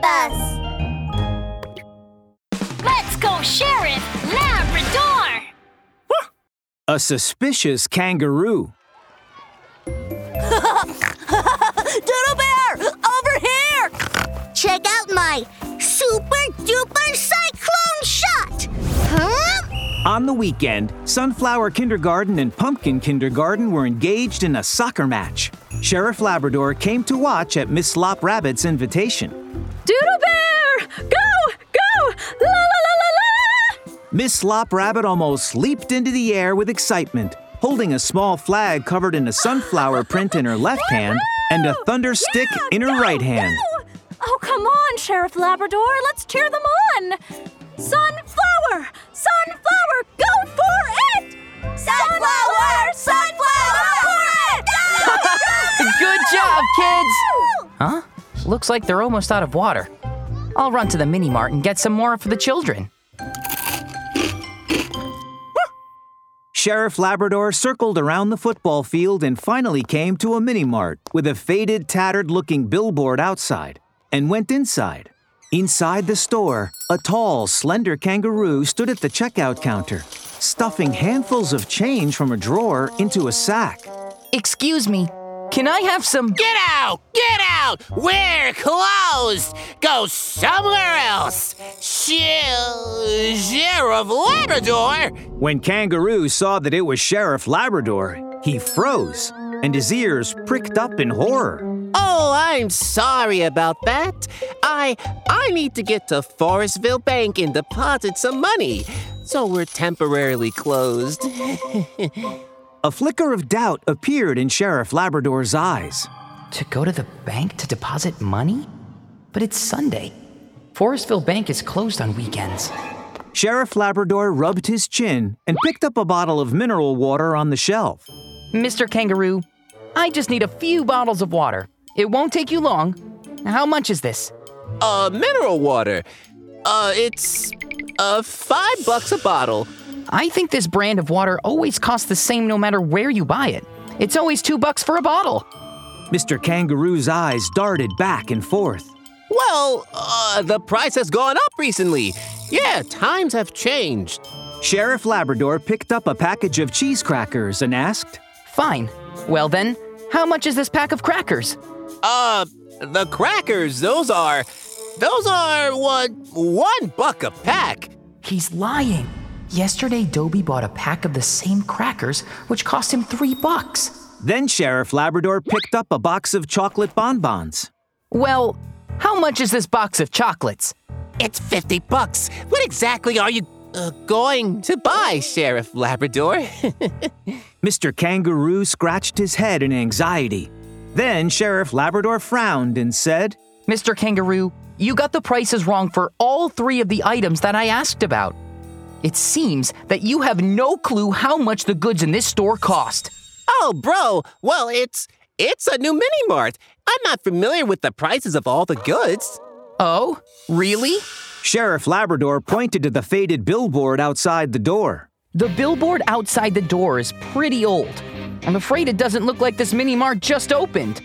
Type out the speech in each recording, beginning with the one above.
Bus! Let's go, Sheriff Labrador! A suspicious kangaroo. Doodle Bear! Over here! Check out my super duper cyclone shot! Huh? On the weekend, Sunflower Kindergarten and Pumpkin Kindergarten were engaged in a soccer match. Sheriff Labrador came to watch at Miss Slop Rabbit's invitation. Miss Slop Rabbit almost leaped into the air with excitement, holding a small flag covered in a sunflower print in her left hand and a thunder stick in her right hand. Go! Oh, come on, Sheriff Labrador. Let's cheer them on. Sunflower! Sunflower! Go for it! Sunflower! Sunflower! Go for it! Good job, kids! Huh? Looks like they're almost out of water. I'll run to the mini mart and get some more for the children. Sheriff Labrador circled around the football field and finally came to a mini mart with a faded, tattered looking billboard outside and went inside. Inside the store, a tall, slender kangaroo stood at the checkout counter, stuffing handfuls of change from a drawer into a sack. Excuse me, can I have some. Get out! Get out! We're closed! Go somewhere else! Sheriff Sheriff Labrador! When Kangaroo saw that it was Sheriff Labrador, he froze and his ears pricked up in horror. Oh, I'm sorry about that. I I need to get to Forestville Bank and deposit some money. So we're temporarily closed. A flicker of doubt appeared in Sheriff Labrador's eyes. To go to the bank to deposit money? But it's Sunday. Forestville Bank is closed on weekends. Sheriff Labrador rubbed his chin and picked up a bottle of mineral water on the shelf. Mr. Kangaroo, I just need a few bottles of water. It won't take you long. How much is this? uh, mineral water. Uh, it's uh five bucks a bottle. I think this brand of water always costs the same no matter where you buy it. It's always two bucks for a bottle. Mr. Kangaroo's eyes darted back and forth. Well, uh, the price has gone up recently. Yeah, times have changed. Sheriff Labrador picked up a package of cheese crackers and asked, Fine. Well then, how much is this pack of crackers? Uh, the crackers, those are, those are what, one buck a pack. He's lying. Yesterday, Dobie bought a pack of the same crackers, which cost him three bucks. Then Sheriff Labrador picked up a box of chocolate bonbons. Well, how much is this box of chocolates? It's 50 bucks. What exactly are you uh, going to buy, Sheriff Labrador? Mr. Kangaroo scratched his head in anxiety. Then Sheriff Labrador frowned and said, Mr. Kangaroo, you got the prices wrong for all three of the items that I asked about. It seems that you have no clue how much the goods in this store cost. oh, bro, well, it's, it's a new mini mart. I'm not familiar with the prices of all the goods. Oh, really? Sheriff Labrador pointed to the faded billboard outside the door. The billboard outside the door is pretty old. I'm afraid it doesn't look like this mini mart just opened.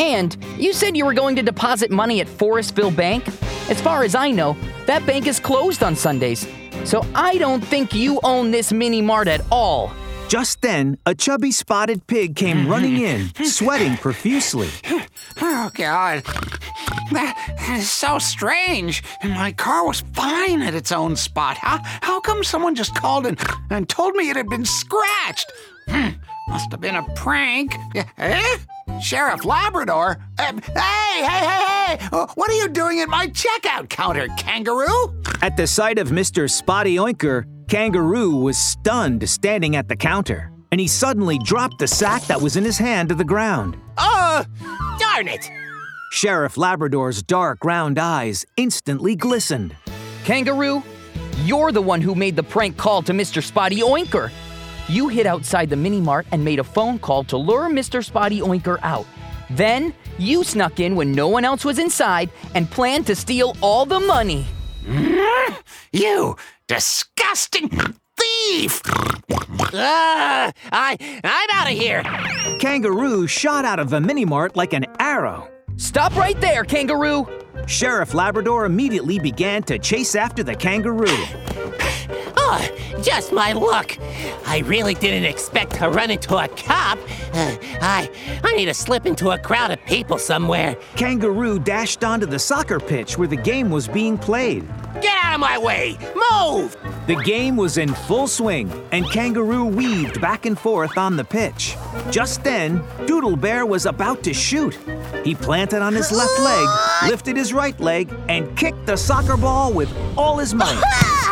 And you said you were going to deposit money at Forestville Bank. As far as I know, that bank is closed on Sundays. So I don't think you own this mini mart at all. Just then, a chubby spotted pig came running in, sweating profusely. Oh, God. That is so strange. My car was fine at its own spot. How, how come someone just called and, and told me it had been scratched? Hmm, must have been a prank. Eh? Sheriff Labrador? Uh, hey, hey, hey, hey! What are you doing at my checkout counter, kangaroo? At the sight of Mr. Spotty Oinker, Kangaroo was stunned standing at the counter, and he suddenly dropped the sack that was in his hand to the ground. Oh, darn it. Sheriff Labrador's dark round eyes instantly glistened. Kangaroo, you're the one who made the prank call to Mr. Spotty Oinker. You hid outside the mini mart and made a phone call to lure Mr. Spotty Oinker out. Then you snuck in when no one else was inside and planned to steal all the money. You disgusting thief! Ah, I, I'm out of here. Kangaroo shot out of the mini mart like an arrow. Stop right there, Kangaroo! Sheriff Labrador immediately began to chase after the kangaroo. Oh, just my luck. I really didn't expect to run into a cop. Uh, I, I need to slip into a crowd of people somewhere. Kangaroo dashed onto the soccer pitch where the game was being played. Get out of my way! Move! The game was in full swing, and Kangaroo weaved back and forth on the pitch. Just then, Doodle Bear was about to shoot. He planted on his left leg, lifted his right leg, and kicked the soccer ball with all his might.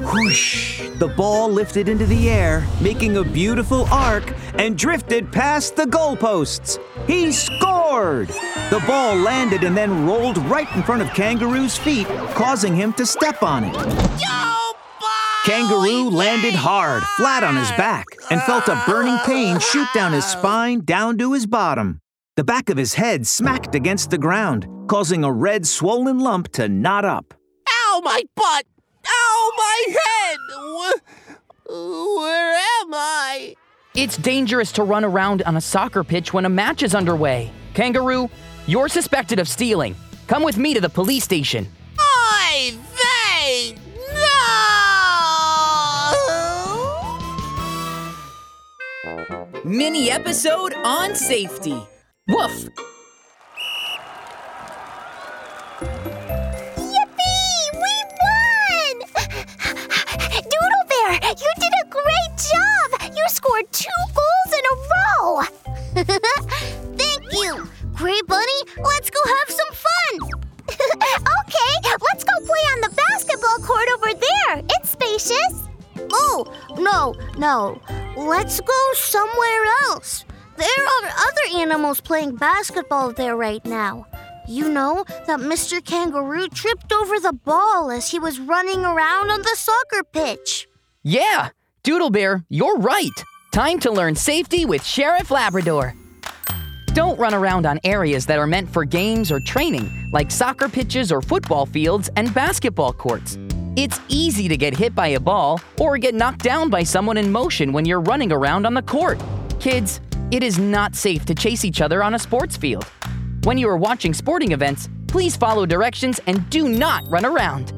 Whoosh! The ball lifted into the air, making a beautiful arc, and drifted past the goalposts. He scored! The ball landed and then rolled right in front of Kangaroo's feet, causing him to step on it. Kangaroo landed hard, flat on his back, and felt a burning pain shoot down his spine down to his bottom. The back of his head smacked against the ground, causing a red, swollen lump to knot up. Ow, my butt! Ow, my head! Wh- Where am I? It's dangerous to run around on a soccer pitch when a match is underway. Kangaroo, you're suspected of stealing. Come with me to the police station. I they no! Mini episode on safety. Woof! Scored two goals in a row! Thank you! Gray Bunny, let's go have some fun! okay, let's go play on the basketball court over there. It's spacious. Oh, no, no. Let's go somewhere else. There are other animals playing basketball there right now. You know that Mr. Kangaroo tripped over the ball as he was running around on the soccer pitch. Yeah, Doodle Bear, you're right. Time to learn safety with Sheriff Labrador. Don't run around on areas that are meant for games or training, like soccer pitches or football fields and basketball courts. It's easy to get hit by a ball or get knocked down by someone in motion when you're running around on the court. Kids, it is not safe to chase each other on a sports field. When you are watching sporting events, please follow directions and do not run around.